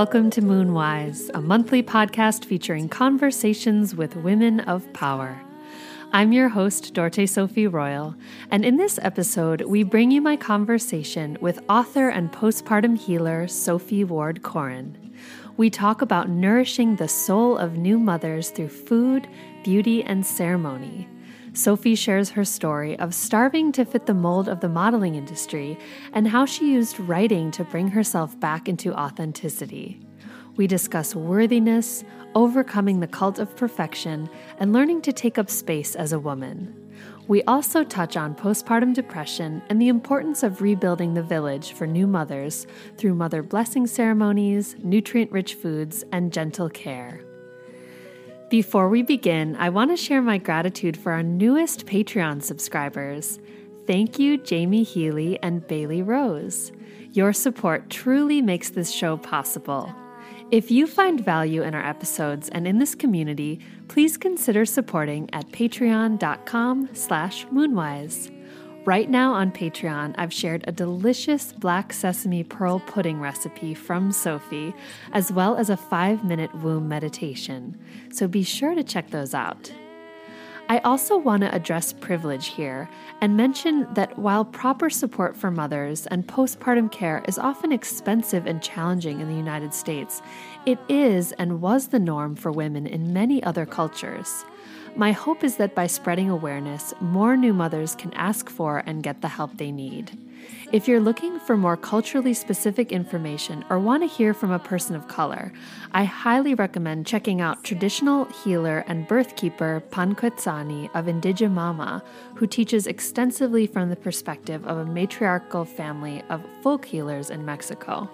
Welcome to Moonwise, a monthly podcast featuring conversations with women of power. I'm your host, Dorte Sophie Royal, and in this episode, we bring you my conversation with author and postpartum healer Sophie Ward Coren. We talk about nourishing the soul of new mothers through food, beauty, and ceremony. Sophie shares her story of starving to fit the mold of the modeling industry and how she used writing to bring herself back into authenticity. We discuss worthiness, overcoming the cult of perfection, and learning to take up space as a woman. We also touch on postpartum depression and the importance of rebuilding the village for new mothers through mother blessing ceremonies, nutrient rich foods, and gentle care. Before we begin, I want to share my gratitude for our newest Patreon subscribers. Thank you, Jamie Healy and Bailey Rose. Your support truly makes this show possible. If you find value in our episodes and in this community, please consider supporting at patreon.com slash moonwise. Right now on Patreon, I've shared a delicious black sesame pearl pudding recipe from Sophie, as well as a five minute womb meditation. So be sure to check those out. I also want to address privilege here and mention that while proper support for mothers and postpartum care is often expensive and challenging in the United States, it is and was the norm for women in many other cultures. My hope is that by spreading awareness, more new mothers can ask for and get the help they need. If you're looking for more culturally specific information or want to hear from a person of color, I highly recommend checking out traditional healer and birth keeper Panquetzani of Indigemama, who teaches extensively from the perspective of a matriarchal family of folk healers in Mexico.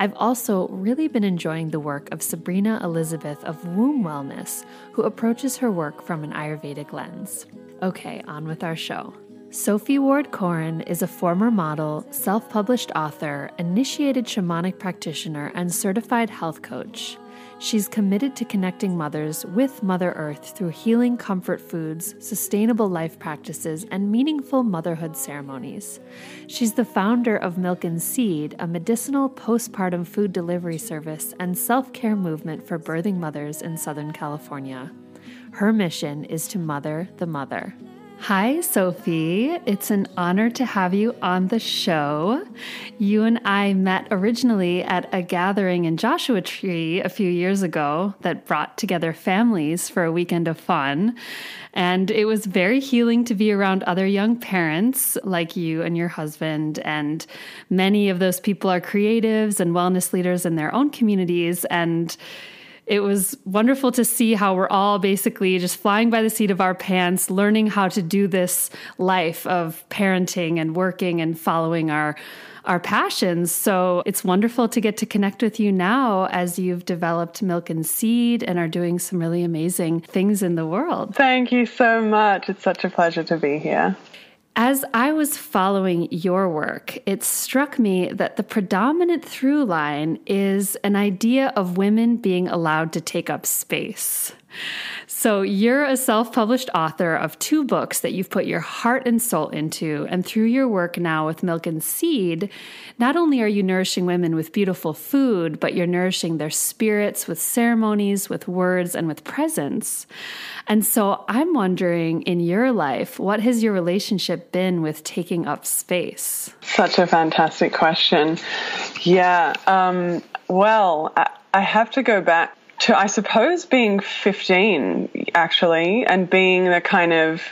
I've also really been enjoying the work of Sabrina Elizabeth of Womb Wellness, who approaches her work from an Ayurvedic lens. Okay, on with our show. Sophie Ward Coren is a former model, self published author, initiated shamanic practitioner, and certified health coach. She's committed to connecting mothers with Mother Earth through healing comfort foods, sustainable life practices, and meaningful motherhood ceremonies. She's the founder of Milk and Seed, a medicinal postpartum food delivery service and self care movement for birthing mothers in Southern California. Her mission is to mother the mother. Hi, Sophie. It's an honor to have you on the show. You and I met originally at a gathering in Joshua Tree a few years ago that brought together families for a weekend of fun. And it was very healing to be around other young parents like you and your husband. And many of those people are creatives and wellness leaders in their own communities. And it was wonderful to see how we're all basically just flying by the seat of our pants, learning how to do this life of parenting and working and following our our passions. So it's wonderful to get to connect with you now as you've developed Milk and Seed and are doing some really amazing things in the world. Thank you so much. It's such a pleasure to be here. As I was following your work, it struck me that the predominant through line is an idea of women being allowed to take up space. So, you're a self published author of two books that you've put your heart and soul into. And through your work now with Milk and Seed, not only are you nourishing women with beautiful food, but you're nourishing their spirits with ceremonies, with words, and with presence. And so, I'm wondering in your life, what has your relationship been with taking up space? Such a fantastic question. Yeah. Um, well, I, I have to go back to, I suppose, being 15, actually, and being the kind of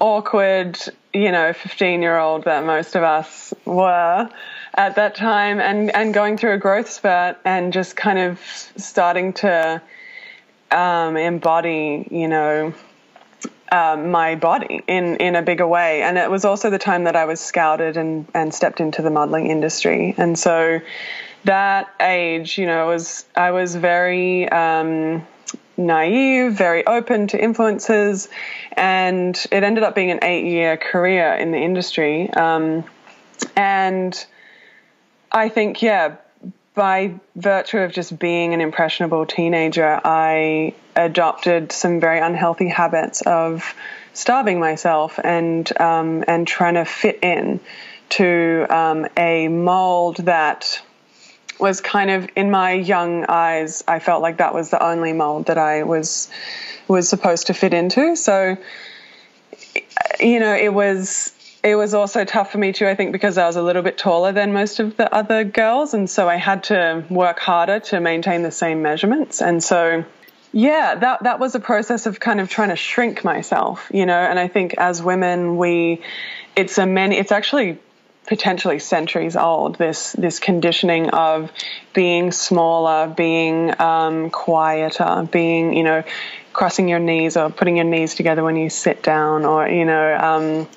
awkward, you know, 15 year old that most of us were at that time, and, and going through a growth spurt and just kind of starting to um, embody, you know, um, my body in, in a bigger way. And it was also the time that I was scouted and, and stepped into the modeling industry. And so that age, you know, was I was very um, naive, very open to influences, and it ended up being an eight-year career in the industry. Um, and I think, yeah, by virtue of just being an impressionable teenager, I adopted some very unhealthy habits of starving myself and um, and trying to fit in to um, a mold that was kind of in my young eyes. I felt like that was the only mold that I was was supposed to fit into. So, you know, it was it was also tough for me too. I think because I was a little bit taller than most of the other girls, and so I had to work harder to maintain the same measurements. And so, yeah, that that was a process of kind of trying to shrink myself, you know. And I think as women, we it's a many. It's actually potentially centuries old. This this conditioning of being smaller, being um, quieter, being you know crossing your knees or putting your knees together when you sit down, or you know. Um,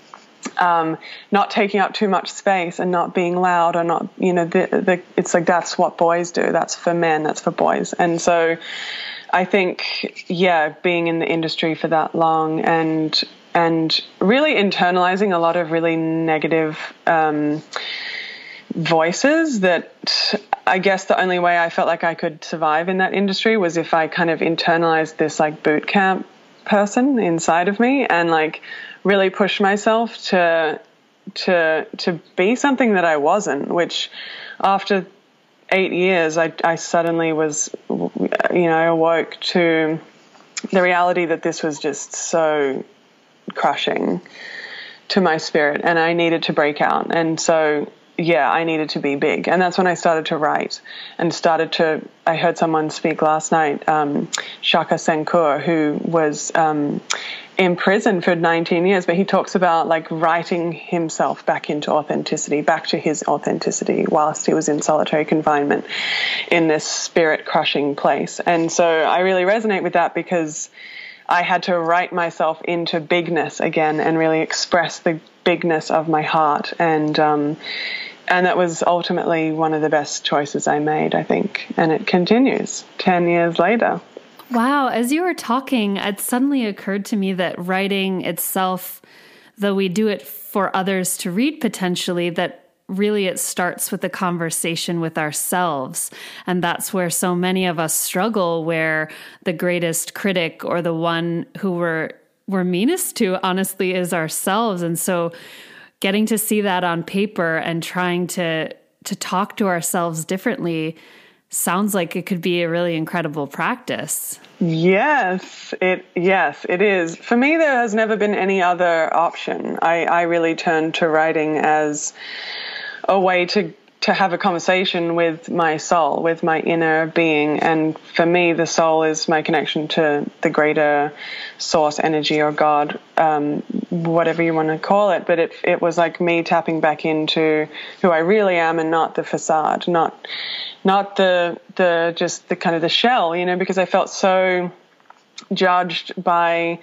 um, not taking up too much space and not being loud or not, you know, the, the, it's like that's what boys do. That's for men. That's for boys. And so, I think, yeah, being in the industry for that long and and really internalizing a lot of really negative um, voices that I guess the only way I felt like I could survive in that industry was if I kind of internalized this like boot camp person inside of me and like really push myself to to to be something that I wasn't which after 8 years I I suddenly was you know awoke to the reality that this was just so crushing to my spirit and I needed to break out. And so, yeah, I needed to be big. And that's when I started to write and started to. I heard someone speak last night, um, Shaka Senghor, who was um, in prison for 19 years, but he talks about like writing himself back into authenticity, back to his authenticity whilst he was in solitary confinement in this spirit crushing place. And so I really resonate with that because I had to write myself into bigness again and really express the bigness of my heart. And, um, and that was ultimately one of the best choices I made, I think. And it continues 10 years later. Wow. As you were talking, it suddenly occurred to me that writing itself, though we do it for others to read potentially, that really it starts with a conversation with ourselves. And that's where so many of us struggle, where the greatest critic or the one who we're, we're meanest to, honestly, is ourselves. And so getting to see that on paper and trying to to talk to ourselves differently sounds like it could be a really incredible practice. Yes, it yes, it is. For me there has never been any other option. I, I really turned to writing as a way to to have a conversation with my soul, with my inner being. And for me, the soul is my connection to the greater source energy or God, um, whatever you want to call it. But it, it was like me tapping back into who I really am and not the facade, not, not the, the, just the kind of the shell, you know, because I felt so judged by,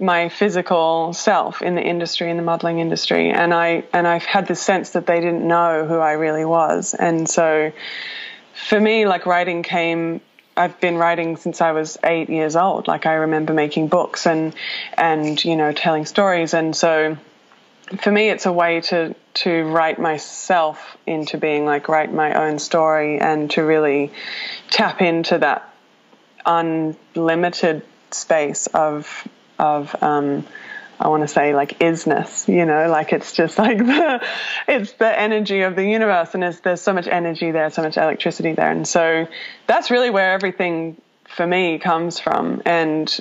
my physical self in the industry in the modeling industry and I and I've had this sense that they didn't know who I really was. And so for me like writing came I've been writing since I was 8 years old. Like I remember making books and and you know telling stories. And so for me it's a way to to write myself into being like write my own story and to really tap into that unlimited space of of um, I want to say like isness, you know, like it's just like the it's the energy of the universe, and there's so much energy there, so much electricity there, and so that's really where everything for me comes from, and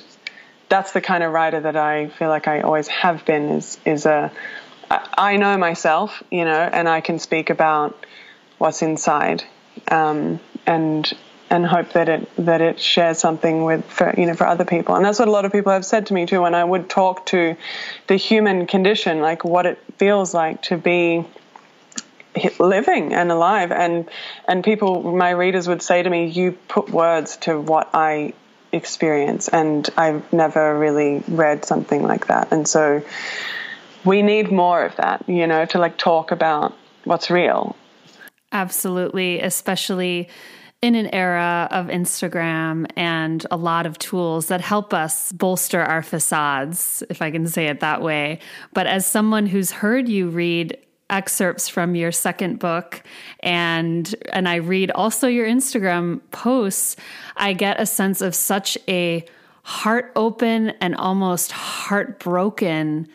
that's the kind of writer that I feel like I always have been. Is is a I know myself, you know, and I can speak about what's inside, um, and and hope that it that it shares something with for you know for other people. And that's what a lot of people have said to me too when I would talk to the human condition like what it feels like to be living and alive. And and people my readers would say to me you put words to what I experience. And I've never really read something like that. And so we need more of that you know to like talk about what's real. Absolutely especially in an era of Instagram and a lot of tools that help us bolster our facades, if I can say it that way. But as someone who's heard you read excerpts from your second book and and I read also your Instagram posts, I get a sense of such a heart open and almost heartbroken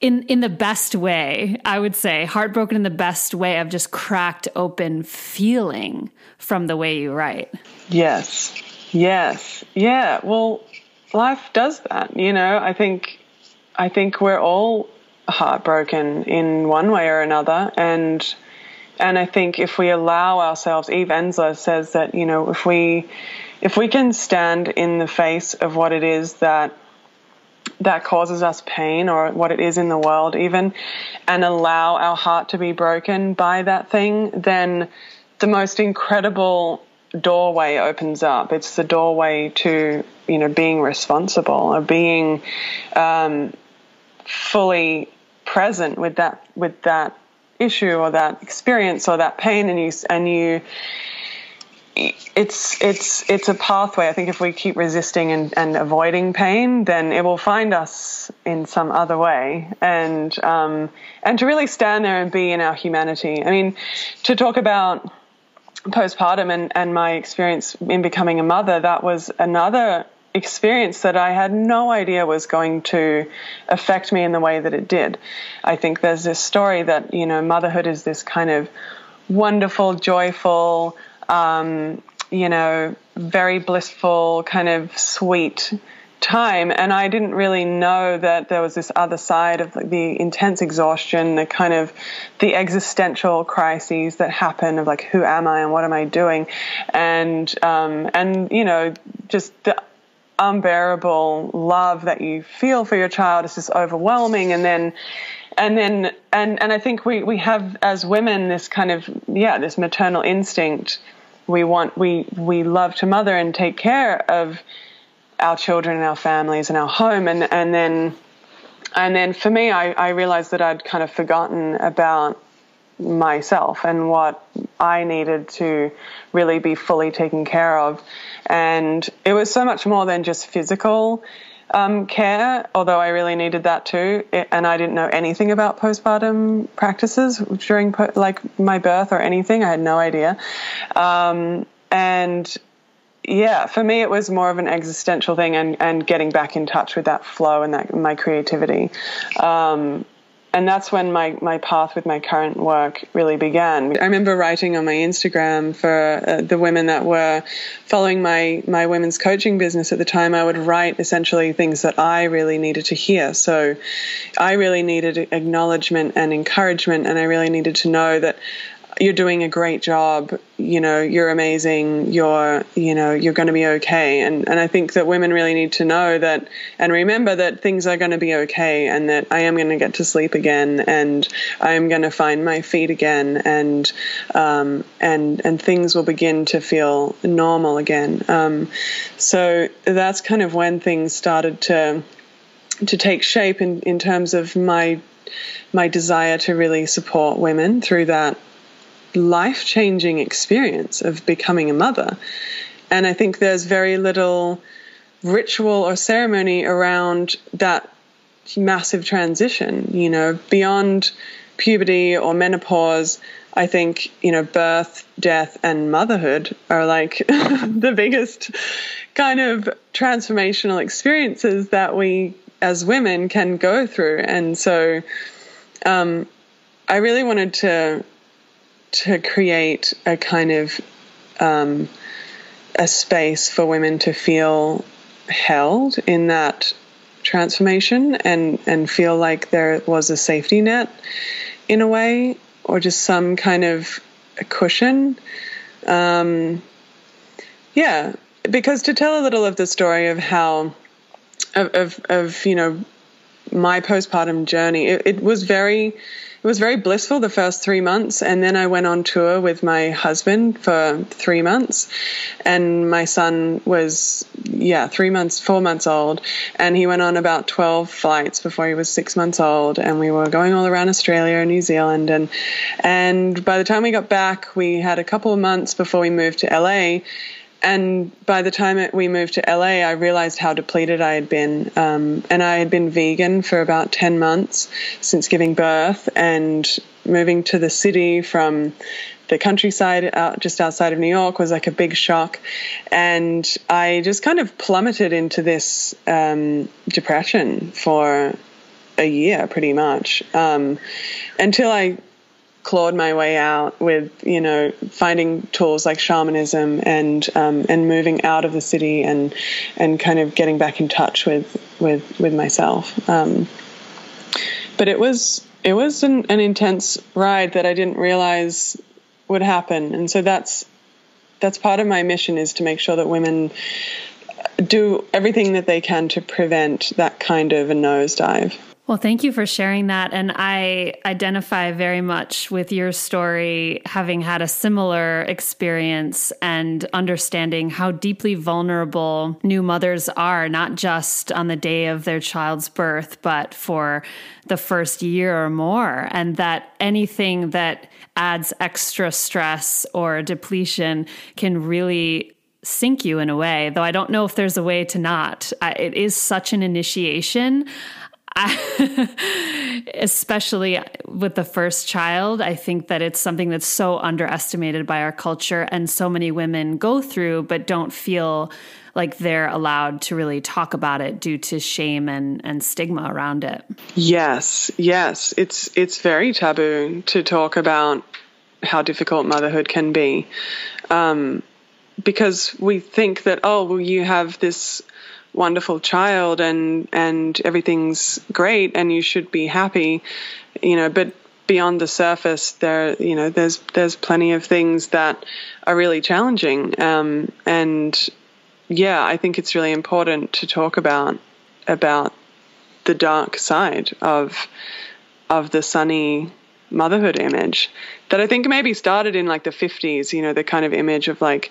in in the best way i would say heartbroken in the best way of just cracked open feeling from the way you write. Yes. Yes. Yeah. Well life does that you know? I think i think we're all heartbroken in one way or another. And and i think if we allow ourselves eve ensler says that you know if we if we can stand in the face of what it is that that causes us pain or what it is in the world, even, and allow our heart to be broken by that thing, then the most incredible doorway opens up. It's the doorway to, you know, being responsible or being um, fully present with that with that issue or that experience or that pain, and you and you it's it's it's a pathway. I think if we keep resisting and, and avoiding pain, then it will find us in some other way, and um, and to really stand there and be in our humanity. I mean, to talk about postpartum and, and my experience in becoming a mother, that was another experience that I had no idea was going to affect me in the way that it did. I think there's this story that you know motherhood is this kind of wonderful, joyful um, you know, very blissful, kind of sweet time. And I didn't really know that there was this other side of the intense exhaustion, the kind of the existential crises that happen of like, who am I and what am I doing? And, um, and, you know, just the unbearable love that you feel for your child is just overwhelming. And then, and then, and, and I think we, we have as women this kind of, yeah, this maternal instinct we want we we love to mother and take care of our children and our families and our home. And and then and then for me I, I realized that I'd kind of forgotten about myself and what I needed to really be fully taken care of. And it was so much more than just physical um, care, although I really needed that too. It, and I didn't know anything about postpartum practices during po- like my birth or anything. I had no idea. Um, and yeah, for me, it was more of an existential thing and, and getting back in touch with that flow and that my creativity. Um, and that's when my, my path with my current work really began. I remember writing on my Instagram for uh, the women that were following my, my women's coaching business at the time. I would write essentially things that I really needed to hear. So I really needed acknowledgement and encouragement, and I really needed to know that you're doing a great job you know you're amazing you're you know you're going to be okay. And and I think that women really need to know that and remember that things are going to be okay and that I am going to get to sleep again and I am going to find my feet again and um, and and things will begin to feel normal again. Um, so that's kind of when things started to to take shape in in terms of my my desire to really support women through that life changing experience of becoming a mother. And I think there's very little ritual or ceremony around that massive transition, you know, beyond puberty or menopause. I think, you know, birth, death, and motherhood are like the biggest kind of transformational experiences that we as women can go through. And so um, I really wanted to to create a kind of um, a space for women to feel held in that transformation and and feel like there was a safety net in a way or just some kind of a cushion. Um, yeah because to tell a little of the story of how of of, of you know my postpartum journey it, it was very it was very blissful the first three months. And then I went on tour with my husband for three months. And my son was, yeah, three months, four months old. And he went on about 12 flights before he was six months old. And we were going all around Australia and New Zealand. And, and by the time we got back, we had a couple of months before we moved to LA and by the time it, we moved to LA, I realized how depleted I had been. Um, and I had been vegan for about 10 months since giving birth, and moving to the city from the countryside out just outside of New York was like a big shock. And I just kind of plummeted into this um, depression for a year pretty much um, until I clawed my way out with you know finding tools like shamanism and um, and moving out of the city and and kind of getting back in touch with with with myself. Um, but it was it was an, an intense ride that I didn't realize would happen, and so that's that's part of my mission is to make sure that women do everything that they can to prevent that kind of a nosedive. Well, thank you for sharing that. And I identify very much with your story, having had a similar experience and understanding how deeply vulnerable new mothers are, not just on the day of their child's birth, but for the first year or more. And that anything that adds extra stress or depletion can really sink you in a way, though I don't know if there's a way to not. It is such an initiation. Especially with the first child, I think that it's something that's so underestimated by our culture, and so many women go through but don't feel like they're allowed to really talk about it due to shame and, and stigma around it. Yes, yes, it's it's very taboo to talk about how difficult motherhood can be, um, because we think that oh well you have this wonderful child and and everything's great and you should be happy you know but beyond the surface there you know there's there's plenty of things that are really challenging. Um, and yeah I think it's really important to talk about about the dark side of of the sunny motherhood image that I think maybe started in like the 50s you know the kind of image of like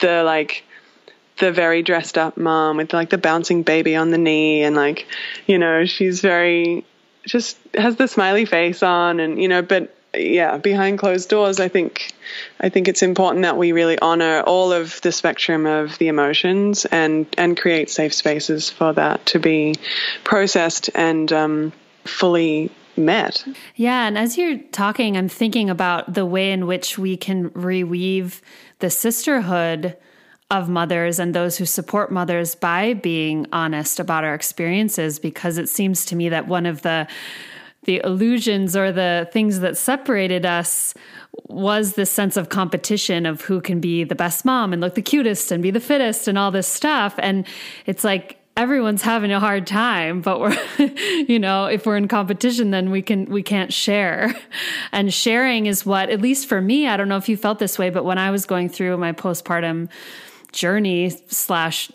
the like the very dressed up mom with like the bouncing baby on the knee and like you know she's very just has the smiley face on and you know but yeah behind closed doors i think i think it's important that we really honor all of the spectrum of the emotions and and create safe spaces for that to be processed and um, fully met. Yeah and as you're talking i'm thinking about the way in which we can reweave the sisterhood of mothers and those who support mothers by being honest about our experiences because it seems to me that one of the the illusions or the things that separated us was this sense of competition of who can be the best mom and look the cutest and be the fittest and all this stuff. And it's like everyone's having a hard time but we're you know if we're in competition then we can we can't share. And sharing is what at least for me i don't know if you felt this way but when i was going through my postpartum journey slash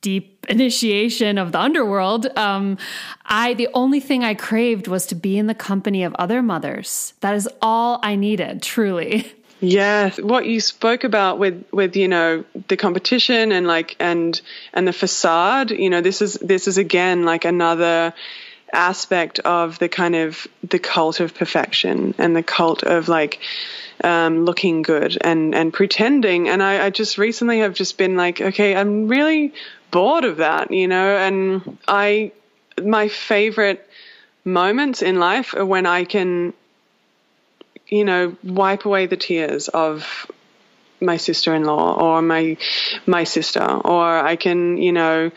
deep initiation of the underworld um, i the only thing i craved was to be in the company of other mothers. That is all i needed truly. Yeah what you spoke about with with you know the competition and like and and the facade you know this is this is again like another aspect of the kind of the cult of perfection and the cult of like um, looking good and and pretending. And I, I just recently have just been like, okay, I'm really bored of that, you know. And I, my favorite moments in life are when I can, you know, wipe away the tears of my sister-in-law or my my sister, or I can, you know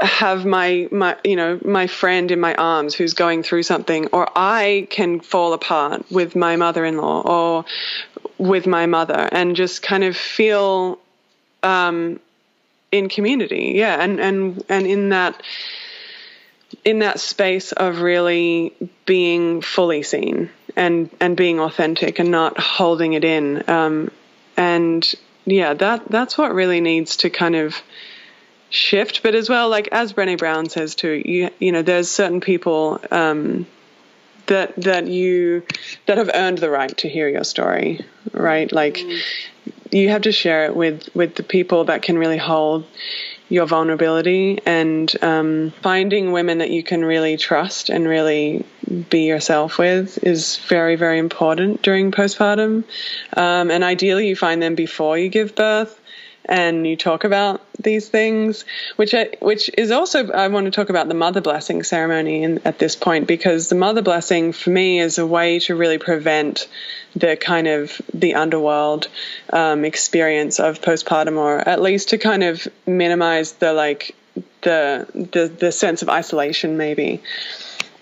have my my you know my friend in my arms who's going through something or I can fall apart with my mother-in-law or with my mother and just kind of feel um, in community. Yeah. And and and in that in that space of really being fully seen and and being authentic and not holding it in um, and yeah that that's what really needs to kind of shift. But as well, like as Brené Brown says too, you you know, there's certain people um, that that you that have earned the right to hear your story, right? Like mm. you have to share it with with the people that can really hold your vulnerability and um, finding women that you can really trust and really be yourself with is very very important during postpartum um, and ideally you find them before you give birth and you talk about these things, which I, which is also I want to talk about the mother blessing ceremony in, at this point because the mother blessing for me is a way to really prevent the kind of the underworld um, experience of postpartum, or at least to kind of minimize the like the the the sense of isolation maybe.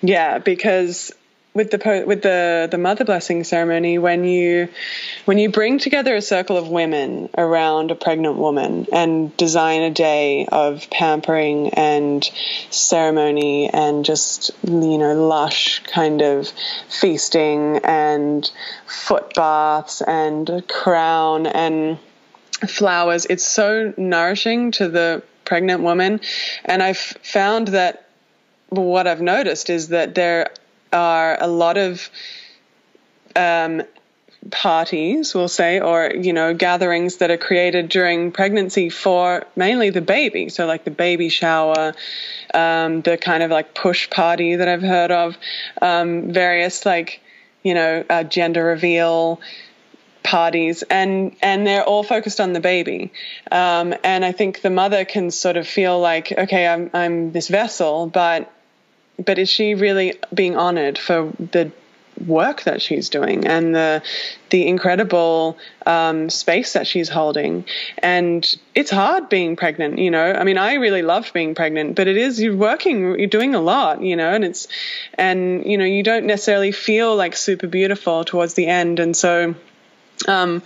Yeah because with the with the the mother blessing ceremony when you when you bring together a circle of women around a pregnant woman and design a day of pampering and ceremony and just you know lush kind of feasting and foot baths and crown and flowers. It's so nourishing to the pregnant woman. And i've found that what I've noticed is that there are a lot of um, parties, we'll say, or you know, gatherings that are created during pregnancy for mainly the baby. So, like the baby shower, um, the kind of like push party that I've heard of, um, various like you know, uh, gender reveal parties and and they're all focused on the baby um, and I think the mother can sort of feel like okay I'm I'm this vessel but but is she really being honored for the work that she's doing and the the incredible um, space that she's holding. And it's hard being pregnant, you know. I mean, I really loved being pregnant, but it is you're working, you're doing a lot, you know, and it's and you know you don't necessarily feel like super beautiful towards the end, and so. Um,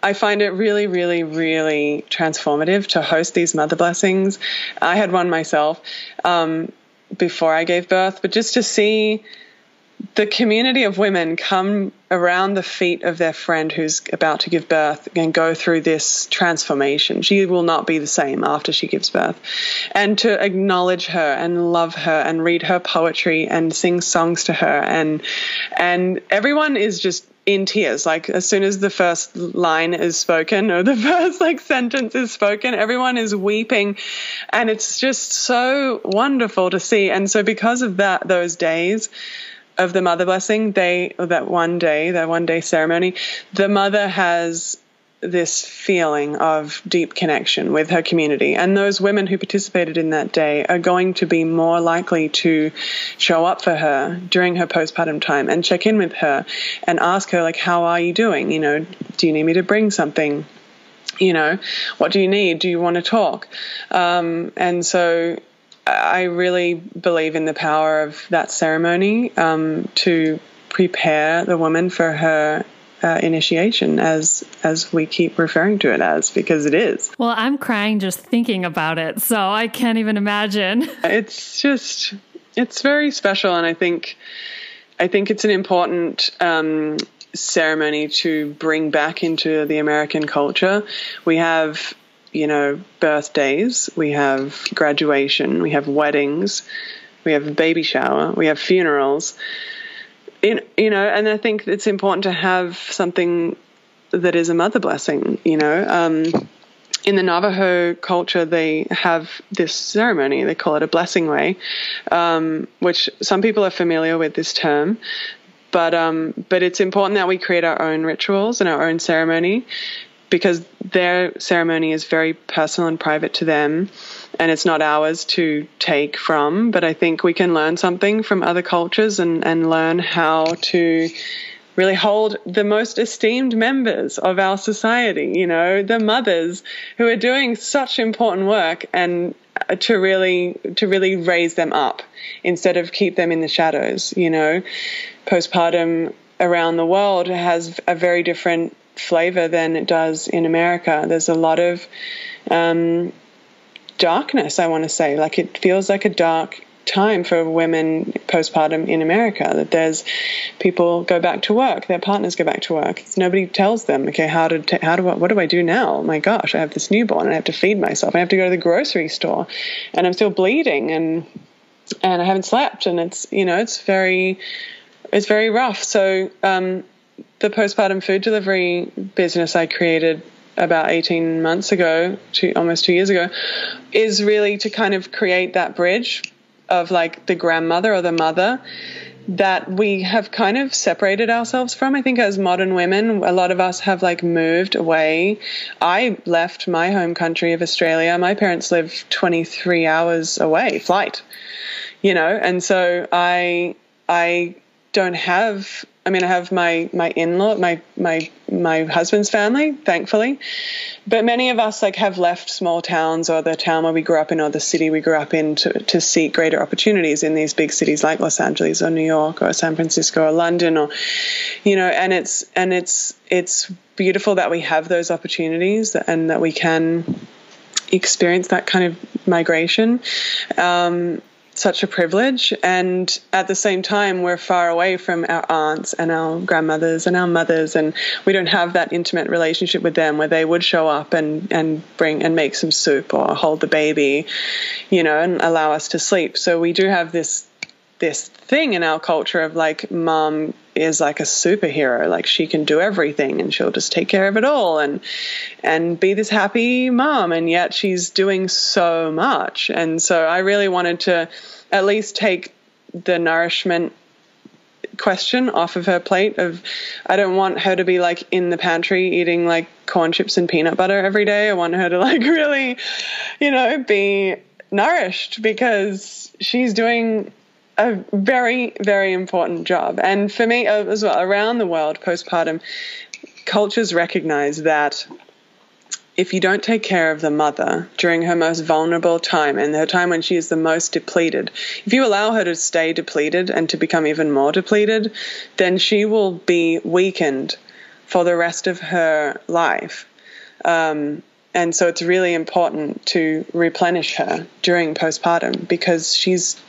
I find it really, really, really transformative to host these mother blessings. I had one myself. Um, before I gave birth, but just to see the community of women come around the feet of their friend who's about to give birth and go through this transformation. She will not be the same after she gives birth. And to acknowledge her and love her and read her poetry and sing songs to her and and everyone is just in tears. Like as soon as the first line is spoken or the first like sentence is spoken, everyone is weeping, and it's just so wonderful to see. And so because of that, those days of the mother blessing, they that one day, that one day ceremony, the mother has this feeling of deep connection with her community. And those women who participated in that day are going to be more likely to show up for her during her postpartum time and check in with her and ask her, like, how are you doing? You know, do you need me to bring something? You know, what do you need? Do you want to talk? Um, and so I really believe in the power of that ceremony um, to prepare the woman for her uh, initiation as as we keep referring to it as because it is. Well, I'm crying just thinking about it, so I can't even imagine. It's just it's very special, and I think I think it's an important. Um, ceremony to bring back into the American culture. We have you know, birthdays, we have graduation, we have weddings, we have a baby shower, we have funerals you know, and I think it's important to have something that is a mother blessing, you know. Um, in the Navajo culture, they have this ceremony. They call it a blessing way, um, which some people are familiar with this term. But um, but it's important that we create our own rituals and our own ceremony because their ceremony is very personal and private to them and it's not ours to take from. But I think we can learn something from other cultures and, and learn how to really hold the most esteemed members of our society, you know, the mothers who are doing such important work and to really to really raise them up instead of keep them in the shadows, you know. Postpartum around the world has a very different flavor than it does in America. There's a lot of um, darkness, I want to say. Like it feels like a dark time for women postpartum in America that there's people go back to work, their partners go back to work. Nobody tells them, okay, how to t- how do I, what do I do now? Oh my gosh, I have this newborn I have to feed myself. I have to go to the grocery store and I'm still bleeding and and I haven't slept and it's you know it's very it's very rough. So um, the postpartum food delivery business I created about 18 months ago, two, almost two years ago, is really to kind of create that bridge of like the grandmother or the mother that we have kind of separated ourselves from. I think as modern women, a lot of us have like moved away. I left my home country of Australia. My parents live 23 hours away, flight, you know, and so I, I don't have I mean, I have my my in law, my my my husband's family, thankfully, but many of us like have left small towns or the town where we grew up in or the city we grew up in to to seek greater opportunities in these big cities like Los Angeles or New York or San Francisco or London or, you know, and it's and it's it's beautiful that we have those opportunities and that we can experience that kind of migration. Um, such a privilege. And at the same time, we're far away from our aunts and our grandmothers and our mothers, and we don't have that intimate relationship with them where they would show up and, and bring and make some soup or hold the baby, you know, and allow us to sleep. So we do have this this thing in our culture of like mom is like a superhero. Like she can do everything and she'll just take care of it all and and be this happy mom. And yet she's doing so much. And so I really wanted to at least take the nourishment question off of her plate of I don't want her to be like in the pantry eating like corn chips and peanut butter every day. I want her to like really, you know, be nourished because she's doing a very, very important job. And for me uh, as well, around the world, postpartum, cultures recognize that if you don't take care of the mother during her most vulnerable time and her time when she is the most depleted, if you allow her to stay depleted and to become even more depleted, then she will be weakened for the rest of her life. Um, and so it's really important to replenish her during postpartum because she's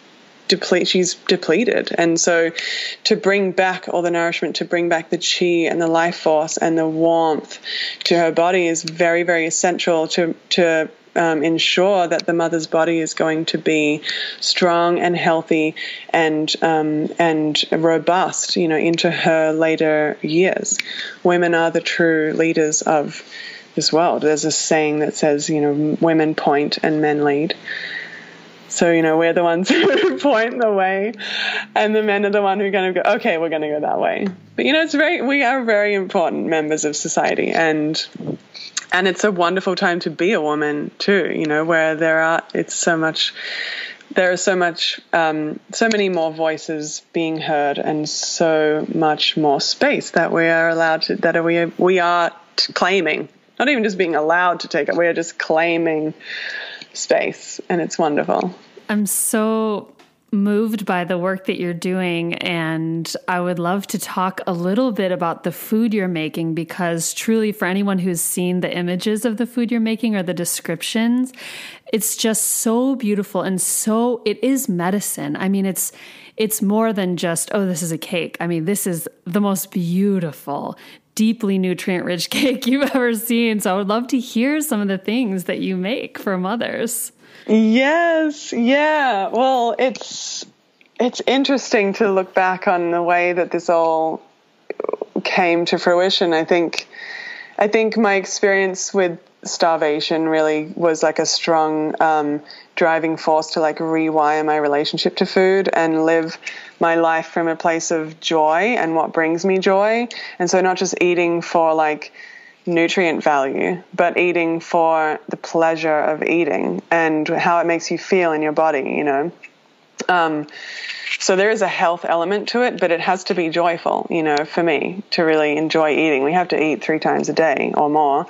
deplete she's depleted and so to bring back all the nourishment to bring back the chi and the life force and the warmth to her body is very very essential to to um, ensure that the mother's body is going to be strong and healthy and um, and robust, you know, into her later years. Women are the true leaders of this world. There's a saying that says, you know, women point and men lead. So, you know, we're the ones who point the way, and the men are the one who are going to go, okay, we're going to go that way. But, you know, it's very, we are very important members of society, and and it's a wonderful time to be a woman too, you know, where there are, it's so much, there is so much, um, so many more voices being heard and so much more space that we are allowed to, that we, we are claiming, not even just being allowed to take it, we are just claiming space and it's wonderful. I'm so moved by the work that you're doing and I would love to talk a little bit about the food you're making because truly for anyone who's seen the images of the food you're making or the descriptions it's just so beautiful and so it is medicine. I mean it's it's more than just oh this is a cake. I mean this is the most beautiful deeply nutrient rich cake you've ever seen. So I would love to hear some of the things that you make for mothers. Yes, yeah. Well, it's it's interesting to look back on the way that this all came to fruition. I think I think my experience with starvation really was like a strong um, driving force to like rewire my relationship to food and live my life from a place of joy and what brings me joy. And so not just eating for like nutrient value, but eating for the pleasure of eating and how it makes you feel in your body, you know. Um, so there is a health element to it, but it has to be joyful, you know, for me to really enjoy eating. We have to eat three times a day or more.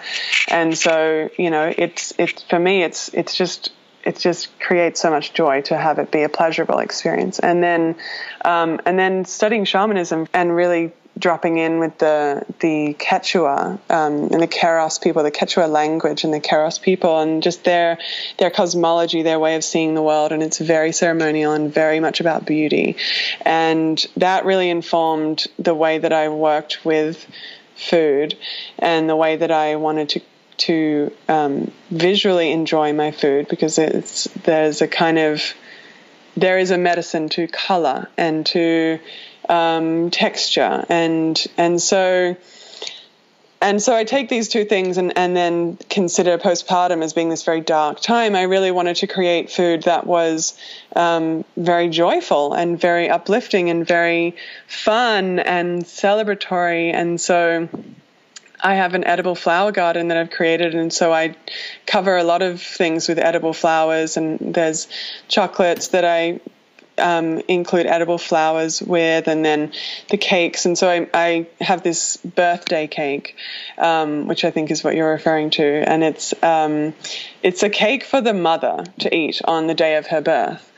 And so, you know, it's, it's, for me, it's, it's just, it just creates so much joy to have it be a pleasurable experience. And then, um, and then studying shamanism and really dropping in with the the Quechua um, and the Keros people, the Quechua language and the Keros people, and just their their cosmology, their way of seeing the world, and it's very ceremonial and very much about beauty, and that really informed the way that I worked with food and the way that I wanted to to um, visually enjoy my food because it's there's a kind of there is a medicine to color and to um, texture, and and so and so I take these two things and, and then consider postpartum as being this very dark time. I really wanted to create food that was um, very joyful and very uplifting and very fun and celebratory. And so I have an edible flower garden that I've created, and so I cover a lot of things with edible flowers. And there's chocolates that I um, include edible flowers with, and then the cakes. And so I, I have this birthday cake, um, which I think is what you're referring to, and it's um, it's a cake for the mother to eat on the day of her birth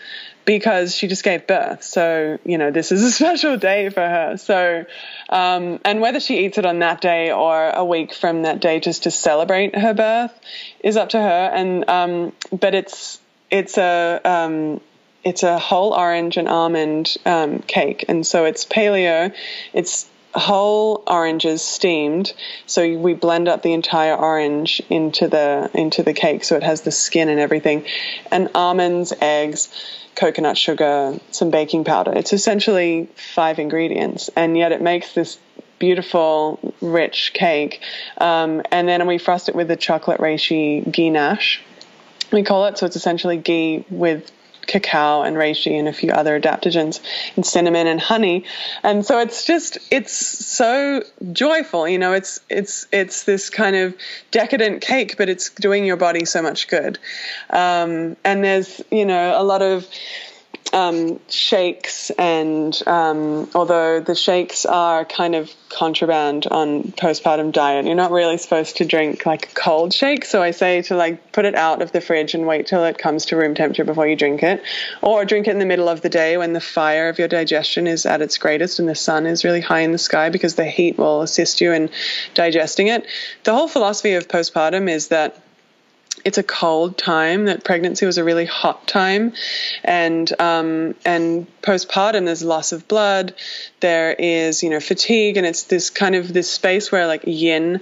because she just gave birth. So, you know, this is a special day for her. So, um, and whether she eats it on that day or a week from that day just to celebrate her birth is up to her. And, um, but it's, it's a, um, it's a whole orange and almond um, cake, and so it's paleo. It's whole oranges steamed. So we blend up the entire orange into the into the cake, so it has the skin and everything, and almonds, eggs, coconut sugar, some baking powder. It's essentially five ingredients, and yet it makes this beautiful, rich cake. Um, and then we frost it with the chocolate reishi ganache. We call it so it's essentially ghee with cacao and reishi and a few other adaptogens and cinnamon and honey. And so it's just it's so joyful you know it's it's it's this kind of decadent cake but it's doing your body so much good. Um, and there's you know a lot of um, shakes, and um, although the shakes are kind of contraband on postpartum diet, you're not really supposed to drink like a cold shake. So I say to like put it out of the fridge and wait till it comes to room temperature before you drink it, or drink it in the middle of the day when the fire of your digestion is at its greatest and the sun is really high in the sky because the heat will assist you in digesting it. The whole philosophy of postpartum is that it's a cold time. That pregnancy was a really hot time, and um, and postpartum there's loss of blood, there is you know fatigue, and it's this kind of this space where like yin.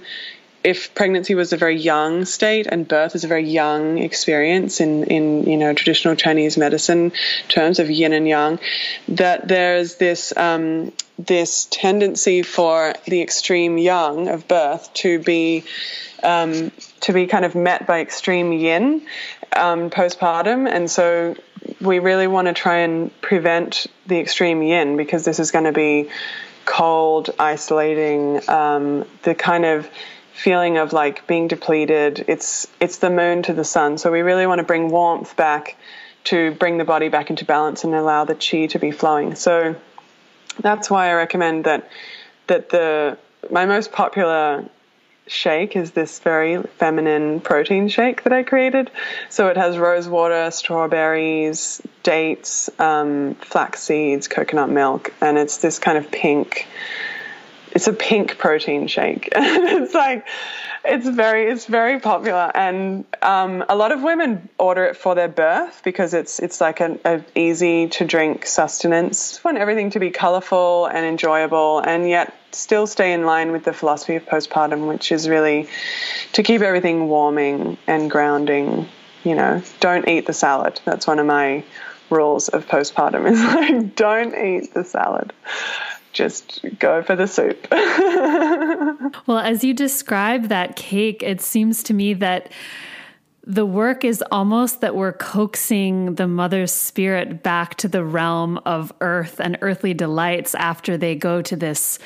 If pregnancy was a very yang state and birth is a very yang experience in, in you know traditional Chinese medicine terms of yin and yang, that there's this um, this tendency for the extreme yang of birth to be um, to be kind of met by extreme yin um, postpartum, and so we really want to try and prevent the extreme yin because this is going to be cold, isolating, um, the kind of feeling of like being depleted. It's it's the moon to the sun, so we really want to bring warmth back to bring the body back into balance and allow the chi to be flowing. So that's why I recommend that that the my most popular shake is this very feminine protein shake that I created. So it has rose water, strawberries, dates, um, flax seeds, coconut milk, and it's this kind of pink. It's a pink protein shake. it's like it's very it's very popular, and um, a lot of women order it for their birth because it's it's like an a easy to drink sustenance. want everything to be colorful and enjoyable, and yet still stay in line with the philosophy of postpartum, which is really to keep everything warming and grounding. You know, don't eat the salad. That's one of my rules of postpartum is like don't eat the salad just go for the soup. well, as you describe that cake, it seems to me that the work is almost that we're coaxing the mother's spirit back to the realm of earth and earthly delights after they go to this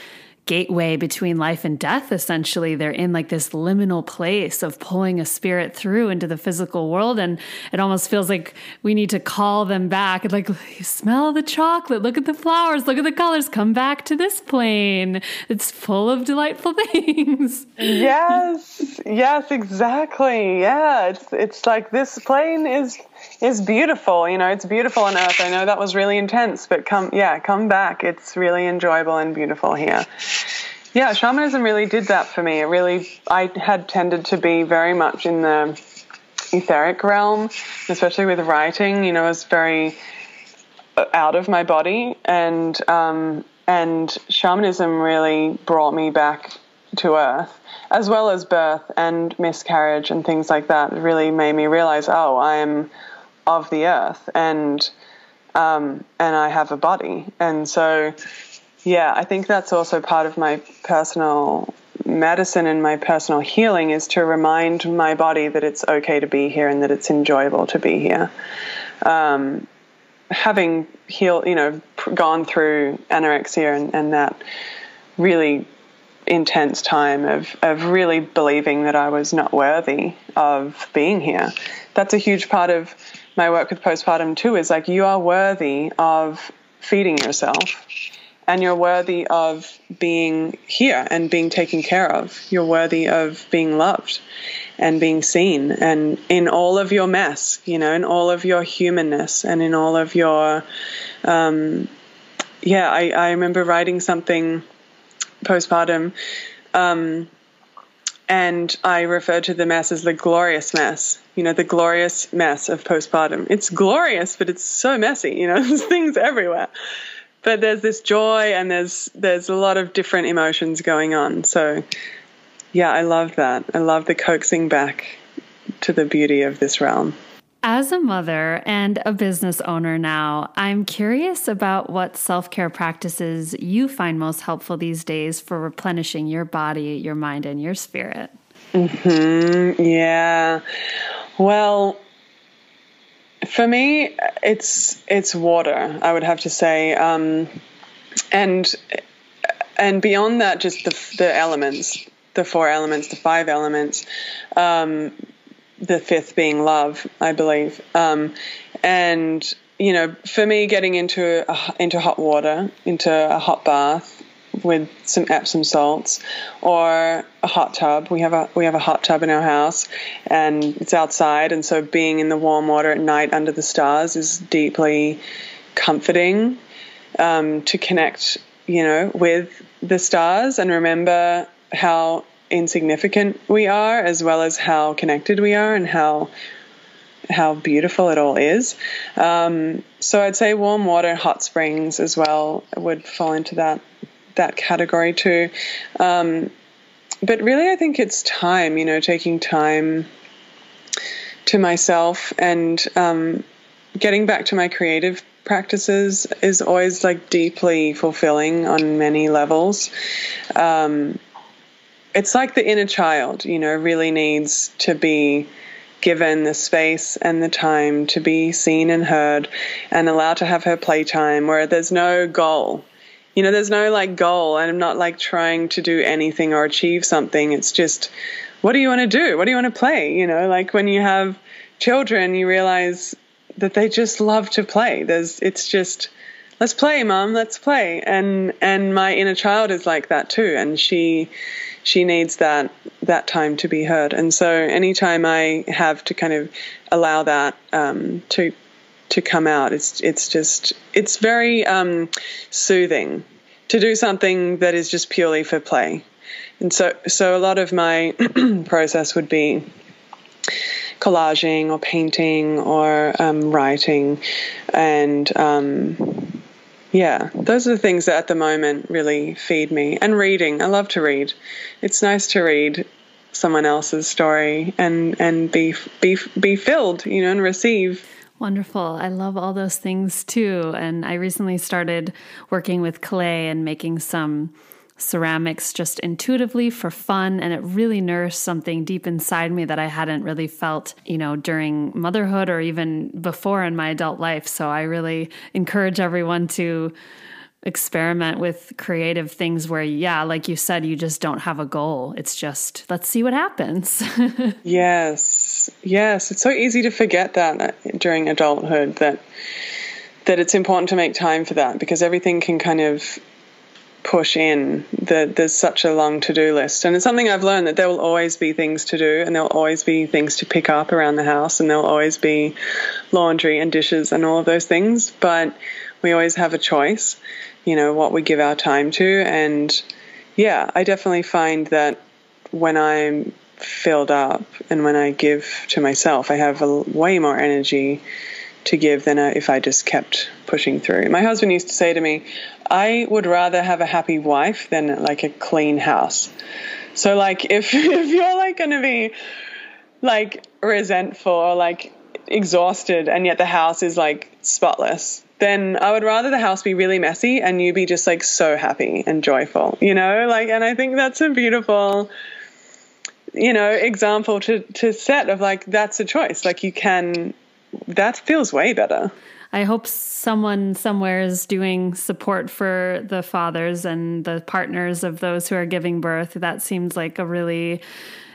gateway between life and death essentially. They're in like this liminal place of pulling a spirit through into the physical world and it almost feels like we need to call them back. Like smell the chocolate. Look at the flowers. Look at the colors. Come back to this plane. It's full of delightful things. Yes. Yes exactly. Yeah it's it's like this plane is is beautiful. You know, it's beautiful on Earth. I know that was really intense, but come, yeah, come back. It's really enjoyable and beautiful here. Yeah, shamanism really did that for me. It really, I had tended to be very much in the etheric realm, especially with writing. You know, I was very uh, out of my body, and um, and shamanism really brought me back to Earth as well as birth and miscarriage and things like that really made me realize, oh, I'm of the earth and um, and I have a body. And so, yeah, I think that's also part of my personal medicine and my personal healing is to remind my body that it's okay to be here and that it's enjoyable to be here. Um, having healed, you know, gone through anorexia and, and that really intense time of, of really believing that I was not worthy of being here. That's a huge part of my work with postpartum too is like you are worthy of feeding yourself and you're worthy of being here and being taken care of. You're worthy of being loved and being seen and in all of your mess, you know, in all of your humanness and in all of your, um, yeah, I, I remember writing something postpartum. Um, and I refer to the mess as the glorious mess. You know, the glorious mess of postpartum. It's glorious, but it's so messy. You know, there's things everywhere. But there's this joy, and there's there's a lot of different emotions going on. So, yeah, I love that. I love the coaxing back to the beauty of this realm. As a mother and a business owner now, I'm curious about what self care practices you find most helpful these days for replenishing your body, your mind, and your spirit. Hmm. Yeah. Well, for me, it's it's water. I would have to say, um, and and beyond that, just the the elements, the four elements, the five elements. Um, the fifth being love, I believe. Um, and you know, for me, getting into a, into hot water, into a hot bath with some Epsom salts, or a hot tub. We have a we have a hot tub in our house, and it's outside, and so being in the warm water at night under the stars is deeply comforting um, to connect, you know, with the stars and remember how insignificant we are, as well as how connected we are and how how beautiful it all is. Um, so I'd say warm water, hot springs as well would fall into that that category too. Um, but really, I think it's time. You know, taking time to myself and um, getting back to my creative practices is always like deeply fulfilling on many levels. Um, it's like the inner child, you know, really needs to be given the space and the time to be seen and heard and allowed to have her playtime where there's no goal. You know, there's no like goal, and I'm not like trying to do anything or achieve something. It's just, what do you want to do? What do you want to play? You know, like when you have children, you realize that they just love to play. There's, it's just, let's play, mom, let's play. And, and my inner child is like that too. And she, she needs that that time to be heard. And so anytime I have to kind of allow that um, to to come out, it's it's just it's very um, soothing to do something that is just purely for play. And so so a lot of my process would be collaging or painting or um, writing and um, yeah, those are the things that at the moment really feed me. And reading, I love to read. It's nice to read someone else's story and and be be be filled, you know, and receive. Wonderful. I love all those things too. And I recently started working with clay and making some ceramics just intuitively for fun and it really nourished something deep inside me that I hadn't really felt, you know, during motherhood or even before in my adult life. So I really encourage everyone to experiment with creative things where yeah, like you said you just don't have a goal. It's just let's see what happens. yes. Yes, it's so easy to forget that during adulthood that that it's important to make time for that because everything can kind of push in there's such a long to-do list. And it's something i've learned that there will always be things to do and there'll always be things to pick up around the house and there'll always be laundry and dishes and all of those things. But we always have a choice you know what we give our time to. And yeah i definitely find that when i'm filled up and when i give to myself i have a, way more energy to give than if I just kept pushing through. My husband used to say to me, I would rather have a happy wife than like a clean house. So like if if you're like going to be like resentful or like exhausted and yet the house is like spotless, then I would rather the house be really messy and you be just like so happy and joyful, you know? Like and I think that's a beautiful you know example to to set of like that's a choice. Like you can that feels way better. I hope someone somewhere is doing support for the fathers and the partners of those who are giving birth. That seems like a really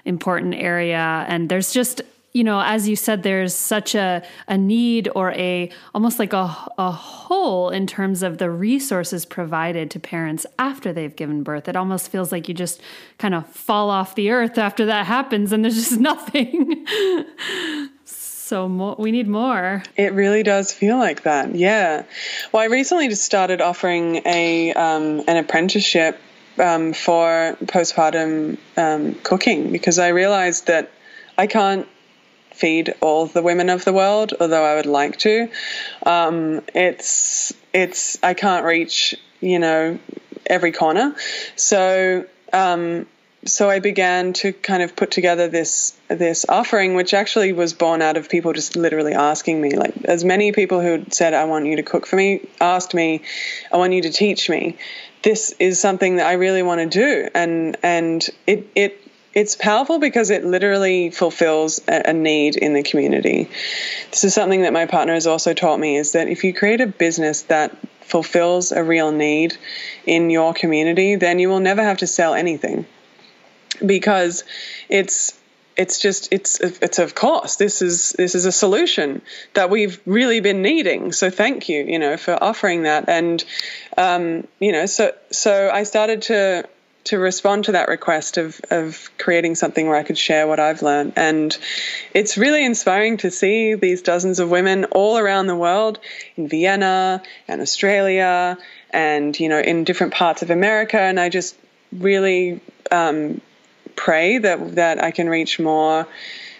important area. And there's just you know, as you said, there's such a, a need or a almost like a, a hole in terms of the resources provided to parents after they've given birth. It almost feels like you just kind of fall off the earth after that happens and there's just nothing. So more, we need more. It really does feel like that. Yeah. Well, I recently just started offering a um, an apprenticeship um, for postpartum um, cooking because I realized that I can't feed all the women of the world, although I would like to. Um, it's it's I can't reach you know every corner, so um, so I began to kind of put together this this offering, which actually was born out of people just literally asking me, like as many people who said, "I want you to cook for me," asked me, "I want you to teach me." This is something that I really want to do, and and it it it's powerful because it literally fulfills a, need in the community. This is something that my partner has also taught me is that if you create a business that fulfills a real need in your community, then you will never have to sell anything because it's it's just it's it's of course this is this is a solution that we've really been needing so thank you you know for offering that and um, you know so so I started to to respond to that request of, of creating something where I could share what I've learned. And it's really inspiring to see these dozens of women all around the world in Vienna and Australia and, you know, in different parts of America. And I just really um, pray that, that I can reach more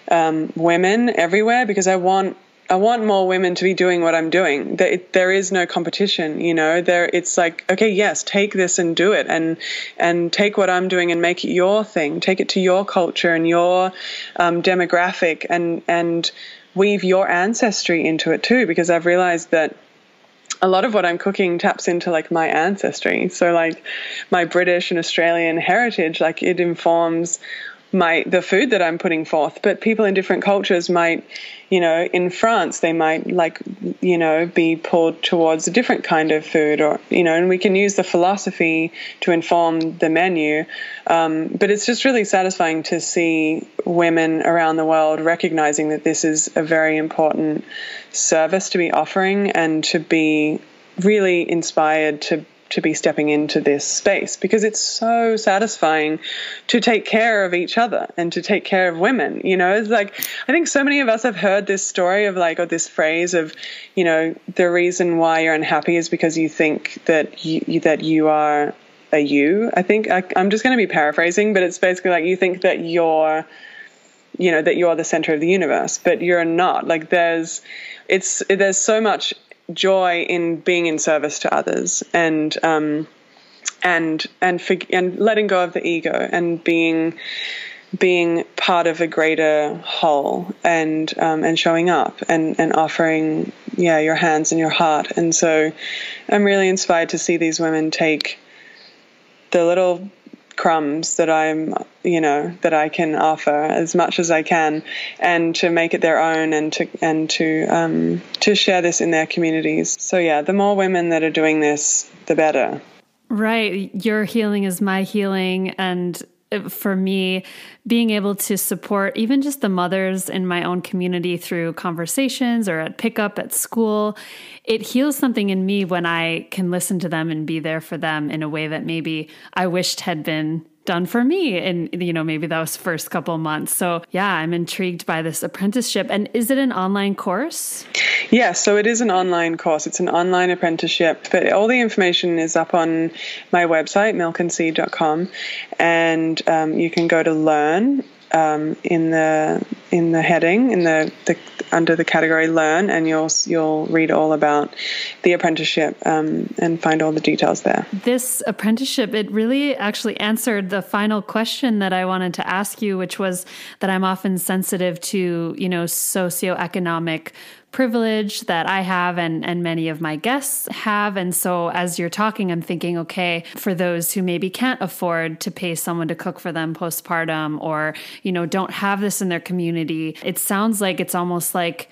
um, women everywhere because I want I want more women to be doing what I'm doing. There, there is no competition, you know. There, it's like, okay, yes, take this and do it, and and take what I'm doing and make it your thing. Take it to your culture and your um, demographic, and and weave your ancestry into it too. Because I've realized that a lot of what I'm cooking taps into like my ancestry. So like my British and Australian heritage, like it informs the food that I'm putting forth. But people in different cultures might, you know, in France they might like, you know, be pulled towards a different kind of food, or you know, and we can use the philosophy to inform the menu. Um, but it's just really satisfying to see women around the world recognizing that this is a very important service to be offering and to be really inspired to to be stepping into this space because it's so satisfying to take care of each other and to take care of women. You know, it's like I think so many of us have heard this story of like or this phrase of, you know, the reason why you're unhappy is because you think that you that you are a you. I think I, I'm just going to be paraphrasing, but it's basically like you think that you're you know that you're the center of the universe but you're not like there's it's there's so much joy in being in service to others and um, and and for, and letting go of the ego and being being part of a greater whole and um, and showing up and and offering yeah your hands and your heart. And so I'm really inspired to see these women take the little crumbs that I'm, you know, that I can offer as much as I can, and to make it their own, and to and to um, to share this in their communities. So yeah, the more women that are doing this, the better. Right, your healing is my healing, and Uh, for me, being able to support even just the mothers in my own community through conversations or at pickup at school, it heals something in me when I can listen to them and be there for them in a way that maybe I wished had been done for me in you know maybe those first couple months. So yeah i'm intrigued by this apprenticeship. And is it an online course? Yeah so it is an online course. It's an online apprenticeship but all the information is up on my website milkandseed.com and um, you can go to learn um, in the in the heading in the, the under the category learn and you'll you'll read all about the apprenticeship um, and find all the details there. This apprenticeship it really actually answered the final question that i wanted to ask you which was that i'm often sensitive to you know socioeconomic privilege that I have and, and many of my guests have. And so as you're talking, I'm thinking, okay, for those who maybe can't afford to pay someone to cook for them postpartum or, you know, don't have this in their community, it sounds like it's almost like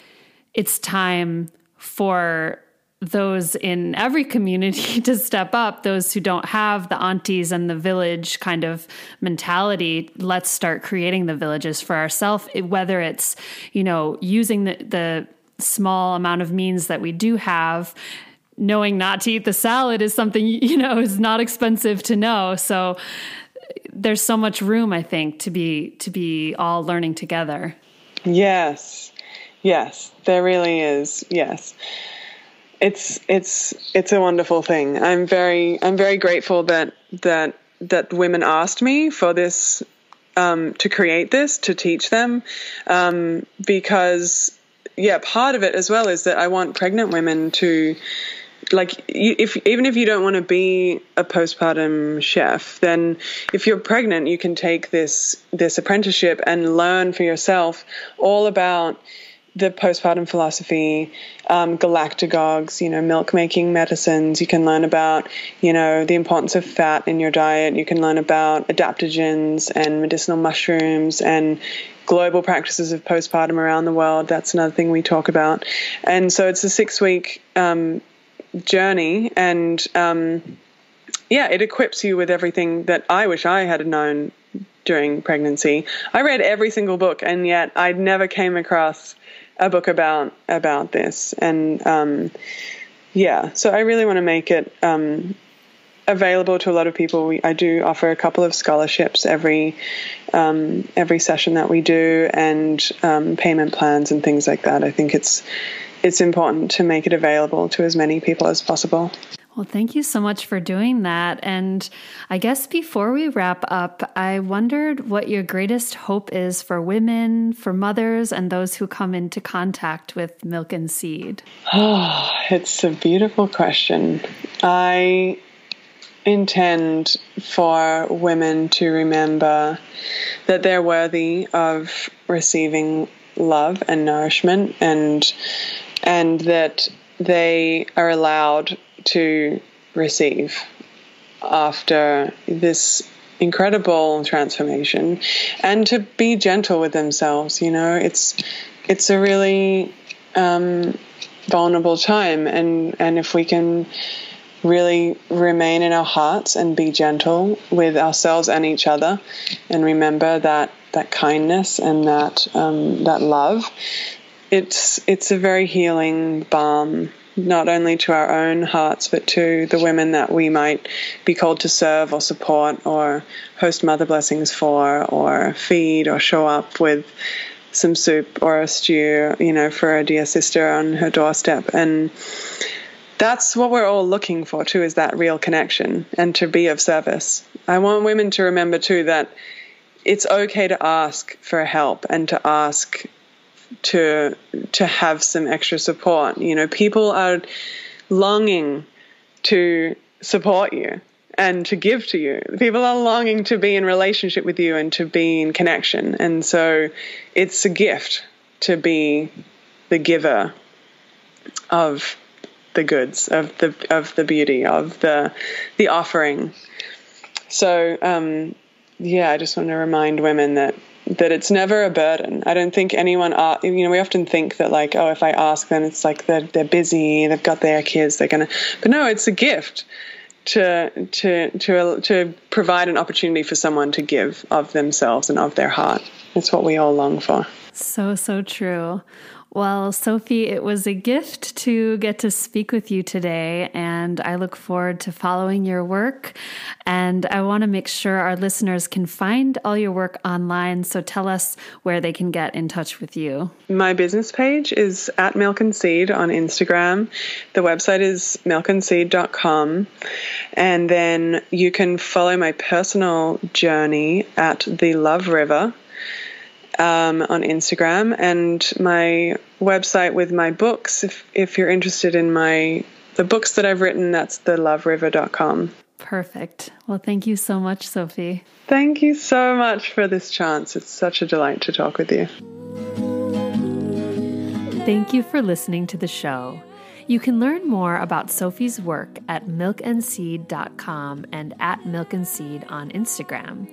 it's time for those in every community to step up, those who don't have the aunties and the village kind of mentality, let's start creating the villages for ourselves, whether it's, you know, using the, the small amount of means that we do have. Knowing not to eat the salad is something you know is not expensive to know. So there's so much room i think to be to be all learning together. Yes. Yes. There really is. Yes. It's it's it's a wonderful thing. I'm very I'm very grateful that that that women asked me for this um, to create this to teach them um, because yeah part of it as well is that I want pregnant women to like if even if you don't want to be a postpartum chef then if you're pregnant you can take this this apprenticeship and learn for yourself all about the postpartum philosophy, um, galactagogues, you know, milk making medicines. You can learn about, you know, the importance of fat in your diet. You can learn about adaptogens and medicinal mushrooms and global practices of postpartum around the world. That's another thing we talk about. And so it's a six week um, journey. And um, yeah, it equips you with everything that I wish I had known during pregnancy. I read every single book, and yet I never came across a book about about this, and um, yeah, so I really want to make it um, available to a lot of people. We, I do offer a couple of scholarships every um, every session that we do, and um, payment plans and things like that. I think it's it's important to make it available to as many people as possible. Well, thank you so much for doing that. And I guess before we wrap up, I wondered what your greatest hope is for women, for mothers, and those who come into contact with milk and seed. Oh, it's a beautiful question. I intend for women to remember that they're worthy of receiving love and nourishment and and that they are allowed to receive after this incredible transformation and to be gentle with themselves you know? It's it's a really um, vulnerable time and and if we can really remain in our hearts and be gentle with ourselves and each other and remember that that kindness and that um, that love it's it's a very healing balm not only to our own hearts, but to the women that we might be called to serve or support or host mother blessings for or feed or show up with some soup or a stew, you know, for a dear sister on her doorstep. And that's what we're all looking for too, is that real connection and to be of service. I want women to remember too that it's okay to ask for help and to ask to to have some extra support. You know, people are longing to support you and to give to you. People are longing to be in relationship with you and to be in connection. And so it's a gift to be the giver of the goods, of the of the beauty, of the the offering. So um, yeah, I just want to remind women that that it's never a burden. I don't think anyone, uh, you know, we often think that like, oh, if I ask them, it's like they're, they're busy, they've got their kids, they're gonna. But no, it's a gift to to to to provide an opportunity for someone to give of themselves and of their heart. It's what we all long for. So so true. Well, Sophie, it was a gift to get to speak with you today, and I look forward to following your work. And I want to make sure our listeners can find all your work online. So tell us where they can get in touch with you. My business page is at Milk and Seed on Instagram. The website is milkandseed.com. And then you can follow my personal journey at the Love River um, on Instagram and my website with my books. If if you're interested in my the books that I've written, that's theloveriver.com. Perfect. Well, thank you so much, Sophie. Thank you so much for this chance. It's such a delight to talk with you. Thank you for listening to the show. You can learn more about Sophie's work at milkandseed.com and at milkandseed on Instagram.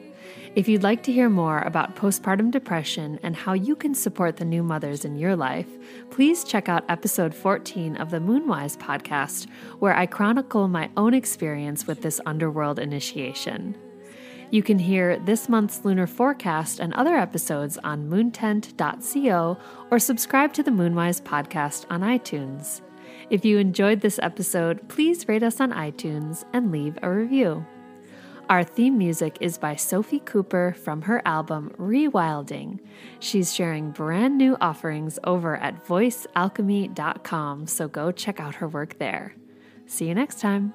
If you'd like to hear more about postpartum depression and how you can support the new mothers in your life, please check out episode 14 of the Moonwise podcast, where I chronicle my own experience with this underworld initiation. You can hear this month's lunar forecast and other episodes on moontent.co or subscribe to the Moonwise podcast on iTunes. If you enjoyed this episode, please rate us on iTunes and leave a review. Our theme music is by Sophie Cooper from her album Rewilding. She's sharing brand new offerings over at voicealchemy.com, so go check out her work there. See you next time.